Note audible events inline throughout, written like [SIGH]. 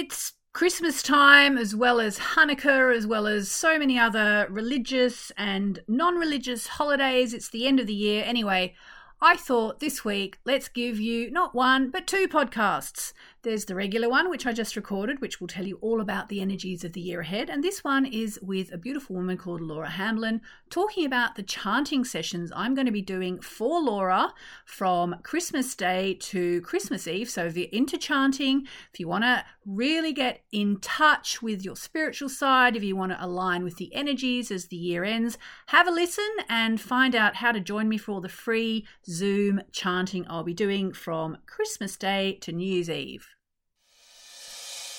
it's Christmas time, as well as Hanukkah, as well as so many other religious and non religious holidays. It's the end of the year. Anyway, I thought this week, let's give you not one, but two podcasts. There's the regular one, which I just recorded, which will tell you all about the energies of the year ahead. And this one is with a beautiful woman called Laura Hamblin, talking about the chanting sessions I'm going to be doing for Laura from Christmas Day to Christmas Eve. So if you're into chanting, if you want to really get in touch with your spiritual side, if you want to align with the energies as the year ends, have a listen and find out how to join me for all the free Zoom chanting I'll be doing from Christmas Day to New Year's Eve.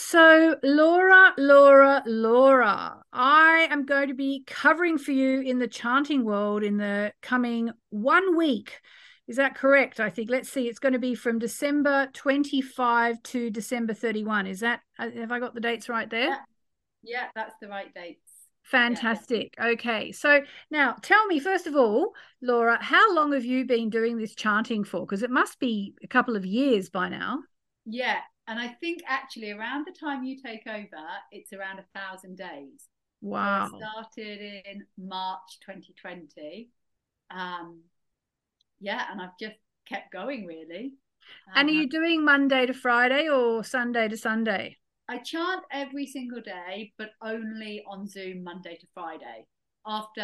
So, Laura, Laura, Laura, I am going to be covering for you in the chanting world in the coming one week. Is that correct? I think. Let's see. It's going to be from December 25 to December 31. Is that, uh, have I got the dates right there? Yeah, yeah that's the right dates. Fantastic. Yeah. Okay. So now tell me, first of all, Laura, how long have you been doing this chanting for? Because it must be a couple of years by now. Yeah. And I think actually around the time you take over, it's around a thousand days. Wow. So started in March 2020. Um, yeah, and I've just kept going really. And um, are you doing Monday to Friday or Sunday to Sunday? I chant every single day, but only on Zoom Monday to Friday. After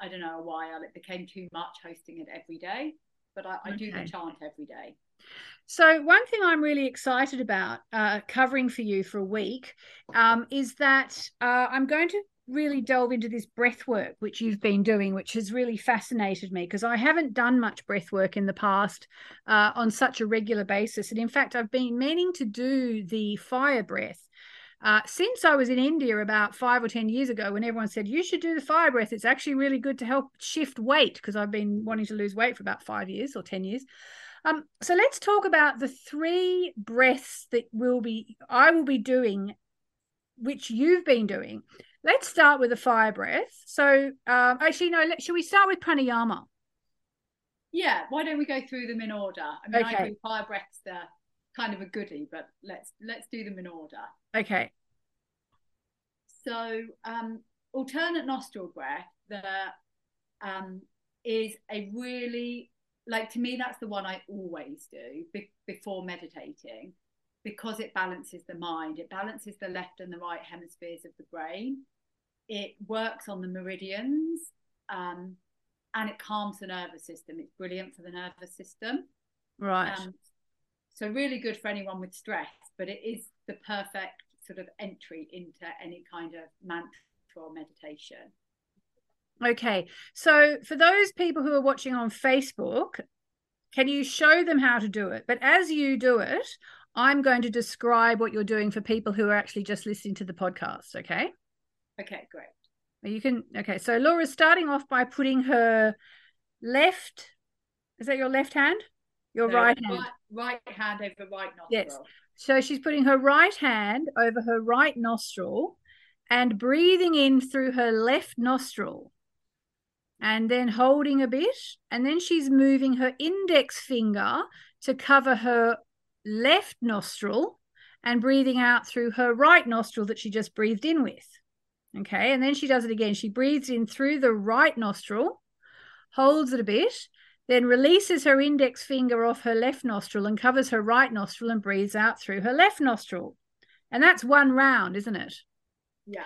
I don't know a while, it became too much hosting it every day. But I, I okay. do the chant every day. So, one thing I'm really excited about uh, covering for you for a week um, is that uh, I'm going to really delve into this breath work which you've been doing which has really fascinated me because i haven't done much breath work in the past uh, on such a regular basis. And in fact i've been meaning to do the fire breath uh, since i was in india about five or ten years ago when everyone said you should do the fire breath. It's actually really good to help shift weight because i've been wanting to lose weight for about five years or ten years um, so let's talk about the three breaths that will be I will be doing, which you've been doing. Let's start with the fire breath. So um, actually, no. Let, should we start with pranayama? Yeah. Why don't we go through them in order? I mean, okay. I think fire breaths are kind of a goodie, but let's let's do them in order. Okay. So um, alternate nostril breath the um, is a really like to me that's the one i always do be- before meditating because it balances the mind it balances the left and the right hemispheres of the brain. It works on the meridians um, and it calms the nervous system. It's brilliant for the nervous system. Right. Um, so really good for anyone with stress but it is the perfect sort of entry into any kind of mantra or meditation Okay. So for those people who are watching on Facebook, can you show them how to do it? But as you do it, I'm going to describe what you're doing for people who are actually just listening to the podcast. Okay. Okay, great. You can, okay. So Laura's starting off by putting her left, is that your left hand? Your no, right hand. Right, right hand over right nostril. Yes. So she's putting her right hand over her right nostril and breathing in through her left nostril and then holding a bit. And then she's moving her index finger to cover her left nostril and breathing out through her right nostril that she just breathed in with. Okay. And then she does it again. She breathes in through the right nostril, holds it a bit, then releases her index finger off her left nostril and covers her right nostril and breathes out through her left nostril. And that's one round, isn't it? Yeah.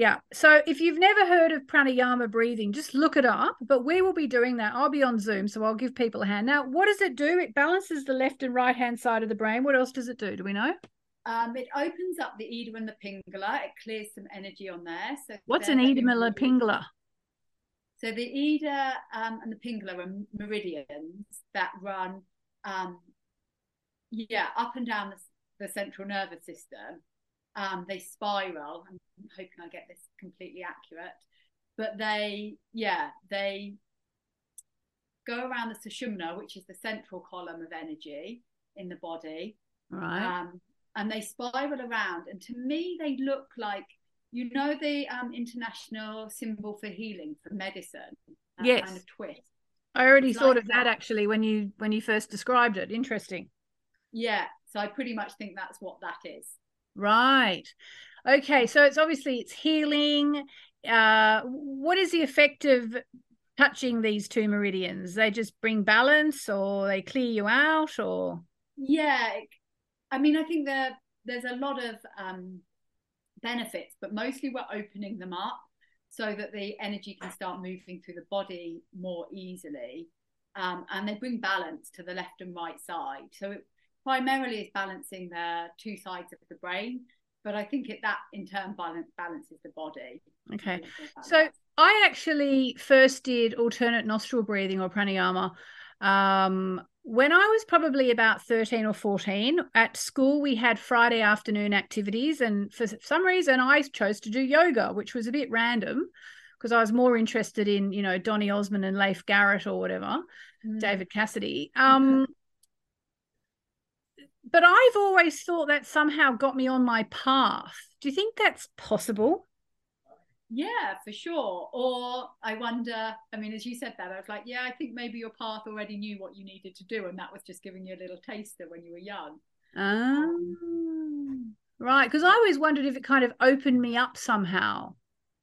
Yeah. So if you've never heard of pranayama breathing, just look it up. But we will be doing that. I'll be on Zoom, so I'll give people a hand. Now, what does it do? It balances the left and right hand side of the brain. What else does it do? Do we know? Um, it opens up the Ida and the Pingala. It clears some energy on there. So what's an Ida and a Pingala? So the Ida um, and the Pingala are meridians that run, um, yeah, up and down the, the central nervous system Um, they spiral. I'm hoping I get this completely accurate, but they, yeah, they go around the sushumna, which is the central column of energy in the body. Right. Um, and they spiral around. And to me, they look like, you know, the um, international symbol for healing, for medicine. yes. Kind of twist. I already it's thought like of that, that actually when you when you first described it. Interesting. Yeah. So I pretty much think that's what that is. Right. Okay. So it's obviously it's healing. Uh, what is the effect of touching these two meridians? They just bring balance, or they clear you out, or yeah. I mean, I think there there's a lot of um, benefits, but mostly we're opening them up so that the energy can start moving through the body more easily. Um, and they bring balance to the left and right side. So it primarily is balancing the two sides of the brain, but I think it that in turn balance, balances the body. Okay. So I actually first did alternate nostril breathing or pranayama um, when I was probably about 13 or 14, at school, we had Friday afternoon activities. And for some reason, I chose to do yoga, which was a bit random because I was more interested in, you know, Donny Osmond and Leif Garrett or whatever, mm. David Cassidy. Um, but I've always thought that somehow got me on my path. Do you think that's possible? Yeah, for sure. Or I wonder, I mean, as you said that, I was like, yeah, I think maybe your path already knew what you needed to do, and that was just giving you a little taster when you were young. Um, right. Because I always wondered if it kind of opened me up somehow.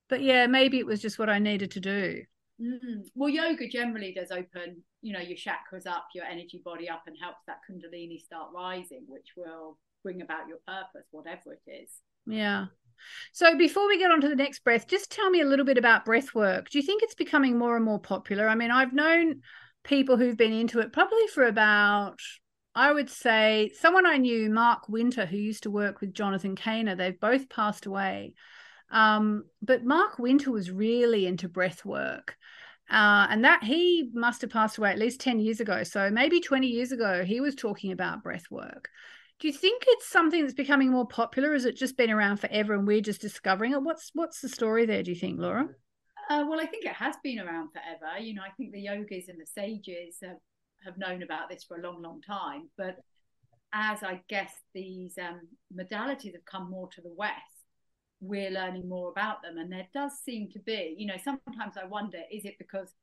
But yeah, maybe it was just what I needed to do. Mm-hmm. Well, yoga generally does open, you know, your chakras up, your energy body up, and helps that kundalini start rising, which will bring about your purpose, whatever it is. Yeah. So before we get on to the next breath, just tell me a little bit about breath work. Do you think it's becoming more and more popular? I mean, I've known people who've been into it probably for about I would say someone I knew, Mark Winter, who used to work with Jonathan Cainer, they've both passed away. Um, but Mark Winter was really into breath work. Uh, and that he must have passed away at least 10 years ago. So maybe 20 years ago, he was talking about breath work. Do you think it's something that's becoming more popular? Has it just been around forever and we're just discovering it? What's what's the story there? Do you think, Laura? Uh, well, I think it has been around forever. You know, I think the yogis and the sages have, have known about this for a long, long time. But as I guess these um, modalities have come more to the West, we're learning more about them. And there does seem to be, you know, sometimes I wonder is it because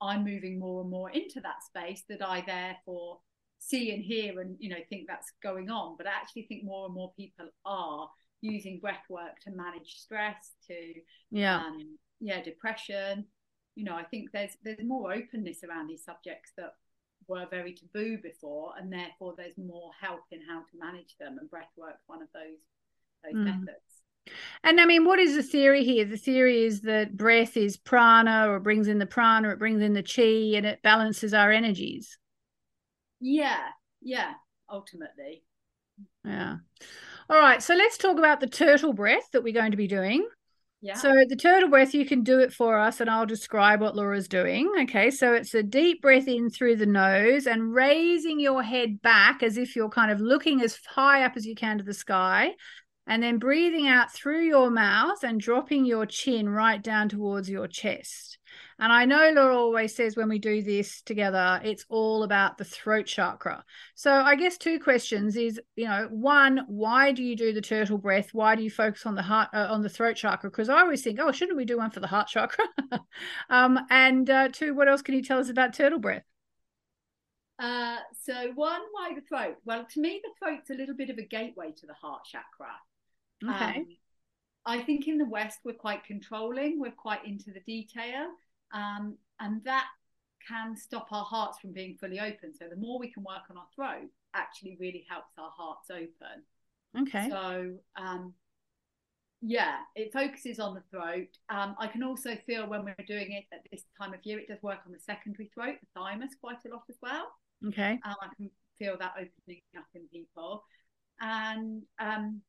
I'm moving more and more into that space that I therefore see and hear and you know think that's going on but i actually think more and more people are using breath work to manage stress to yeah um, yeah depression you know i think there's there's more openness around these subjects that were very taboo before and therefore there's more help in how to manage them and breath work one of those those mm. methods and I mean, what is the theory here? The theory is that breath is prana, or brings in the prana, it brings in the chi, and it balances our energies. Yeah, yeah, ultimately. Yeah. All right. So let's talk about the turtle breath that we're going to be doing. Yeah. So the turtle breath, you can do it for us, and I'll describe what Laura's doing. Okay. So it's a deep breath in through the nose and raising your head back as if you're kind of looking as high up as you can to the sky. And then breathing out through your mouth and dropping your chin right down towards your chest. And I know Laura always says when we do this together, it's all about the throat chakra. So I guess two questions is, you know, one, why do you do the turtle breath? Why do you focus on the heart uh, on the throat chakra? Because I always think, oh, shouldn't we do one for the heart chakra? [LAUGHS] um, and uh, two, what else can you tell us about turtle breath? Uh, so one, why the throat? Well, to me, the throat's a little bit of a gateway to the heart chakra. Okay. Um, I think in the West we're quite controlling, we're quite into the detail, um, and that can stop our hearts from being fully open. So the more we can work on our throat, actually really helps our hearts open. Okay. So um, yeah, it focuses on the throat. Um, I can also feel when we're doing it at this time of year, it does work on the secondary throat, the thymus, quite a lot as well. Okay. Um, I can feel that opening up in people, and um,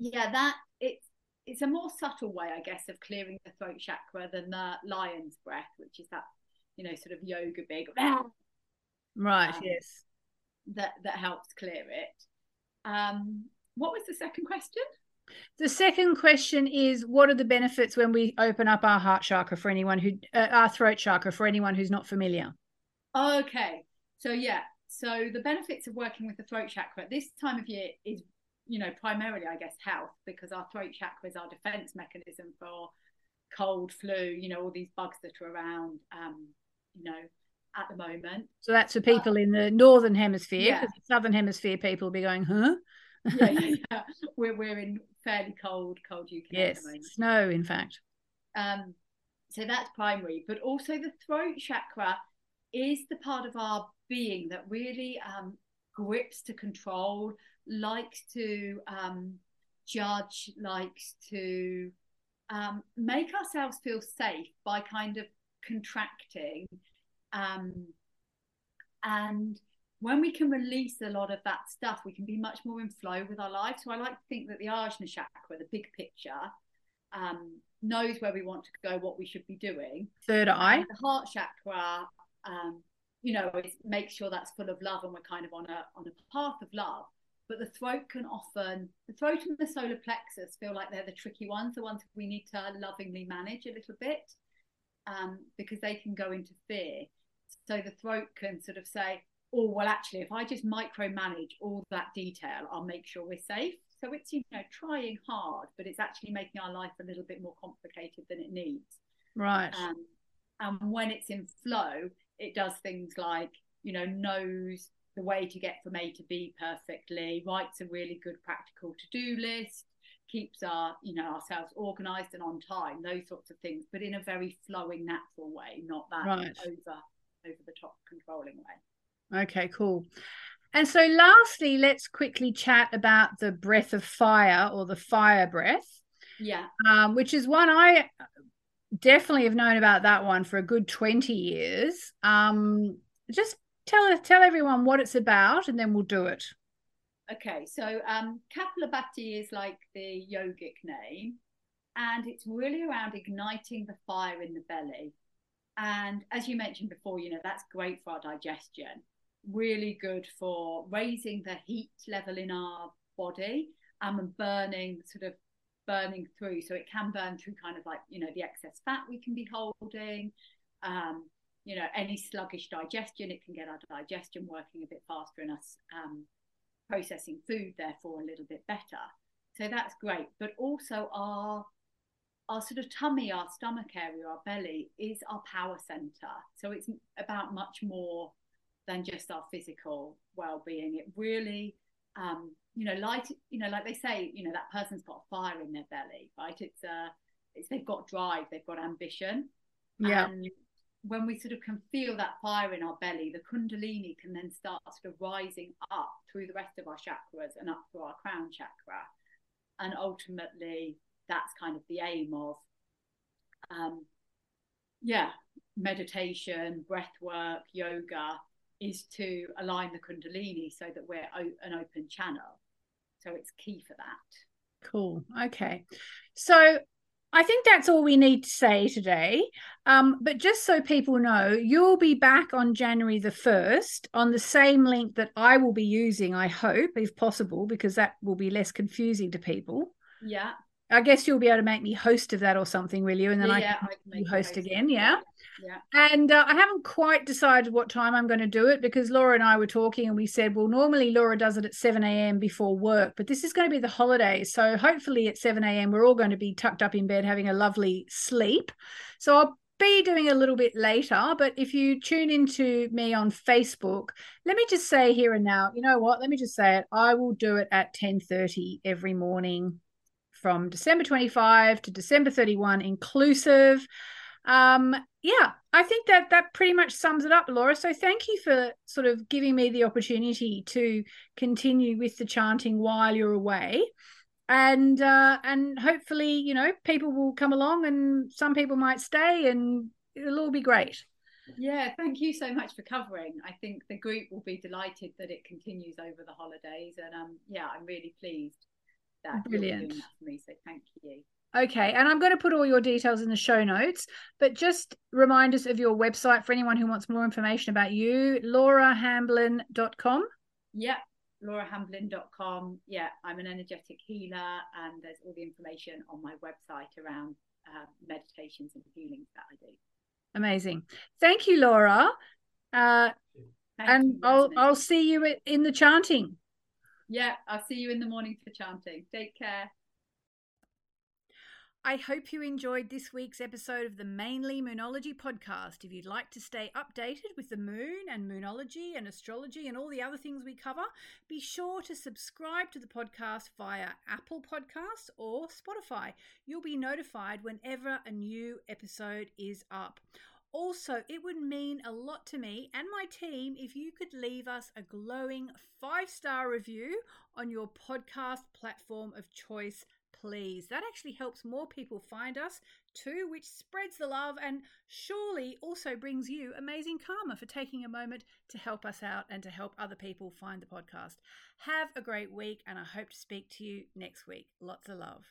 yeah, that it's it's a more subtle way, I guess, of clearing the throat chakra than the lion's breath, which is that, you know, sort of yoga big. [LAUGHS] Right. Um, yes. That that helps clear it. Um, what was the second question? The second question is what are the benefits when we open up our heart chakra for anyone who, uh, our throat chakra for anyone who's not familiar? Okay. So, yeah. So, the benefits of working with the throat chakra at this time of year is, you know, primarily, I guess, health, because our throat chakra is our defense mechanism for cold, flu, you know, all these bugs that are around, um, you know, at the moment. So, that's for people in the northern hemisphere, yeah. the southern hemisphere people will be going, huh? [LAUGHS] yeah, yeah, yeah, We're, we're in fairly cold, cold UK yes, snow, in fact. Um, so that's primary, but also the throat chakra is the part of our being that really um, grips to control, likes to um, judge, likes to um, make ourselves feel safe by kind of contracting. Um, and when we can release a lot of that stuff, we can be much more in flow with our life. So I like to think that the Ajna chakra, the big picture, um, knows where we want to go, what we should be doing. Third eye. And the heart chakra, um, you know, it makes sure that's full of love and we're kind of on a on a path of love. But the throat can often, the throat and the solar plexus feel like they're the tricky ones, the ones we need to lovingly manage a little bit um, because they can go into fear. So the throat can sort of say, oh well actually if i just micromanage all that detail i'll make sure we're safe so it's you know trying hard but it's actually making our life a little bit more complicated than it needs right um, and when it's in flow it does things like you know knows the way to get from a to b perfectly writes a really good practical to-do list keeps our you know ourselves organized and on time those sorts of things but in a very flowing natural way not that right. over over the top controlling way Okay, cool. And so, lastly, let's quickly chat about the breath of fire or the fire breath. Yeah. Um, which is one I definitely have known about that one for a good 20 years. Um, just tell tell everyone what it's about and then we'll do it. Okay, so um, Kapalabhati is like the yogic name, and it's really around igniting the fire in the belly. And as you mentioned before, you know, that's great for our digestion really good for raising the heat level in our body and burning sort of burning through. So it can burn through kind of like you know the excess fat we can be holding um, you know any sluggish digestion it can get our digestion working a bit faster and us um, processing food therefore a little bit better. So that's great. But also our our sort of tummy our stomach area our belly is our power center. So it's about much more than just our physical well-being. It really um, you know light you know like they say you know that person's got a fire in their belly right? It's uh it's they've got drive they've got ambition. Yeah. And when we sort of can feel that fire in our belly the kundalini can then start sort of rising up through the rest of our chakras and up through our crown chakra. And ultimately that's kind of the aim of um yeah meditation breath work yoga is to align the kundalini so that we're o- an open channel so it's key for that cool okay so I think that's all we need to say today. Um, but just so people know, you'll be back on January the 1st on the same link that I will be using, I hope, if possible, because that will be less confusing to people. Yeah. I guess you'll be able to make me host of that or something, will you? And then yeah, I can, I can host, host again. Yeah. Yeah. And uh, I haven't quite decided what time I'm going to do it because Laura and I were talking and we said, well, normally Laura does it at 7 a.m. before work, but this is going to be the holidays. So hopefully at 7 a.m., we're all going to be tucked up in bed having a lovely sleep. So I'll be doing a little bit later but if you tune into me on facebook let me just say here and now you know what let me just say it i will do it at 10:30 every morning from december 25 to december 31 inclusive um, yeah, I think that that pretty much sums it up, Laura. So thank you for sort of giving me the opportunity to continue with the chanting while you're away. And uh, and hopefully, you know, people will come along and some people might stay and it'll all be great. Yeah, thank you so much for covering. I think the group will be delighted that it continues over the holidays. And um, yeah, I'm really pleased that Brilliant. you're doing that for me. So thank you. Okay, and I'm going to put all your details in the show notes, but just remind us of your website for anyone who wants more information about you, laurahamblin.com. Yep, laurahamblin.com. Yeah, I'm an energetic healer, and there's all the information on my website around uh, meditations and healings that I do. Amazing. Thank you, Laura. Uh, and you, I'll I'll see you in the chanting. Yeah, I'll see you in the morning for chanting. Take care. I hope you enjoyed this week's episode of the Mainly Moonology podcast. If you'd like to stay updated with the moon and moonology and astrology and all the other things we cover, be sure to subscribe to the podcast via Apple Podcasts or Spotify. You'll be notified whenever a new episode is up. Also, it would mean a lot to me and my team if you could leave us a glowing five star review on your podcast platform of choice please. That actually helps more people find us too, which spreads the love and surely also brings you amazing karma for taking a moment to help us out and to help other people find the podcast. Have a great week, and I hope to speak to you next week. Lots of love.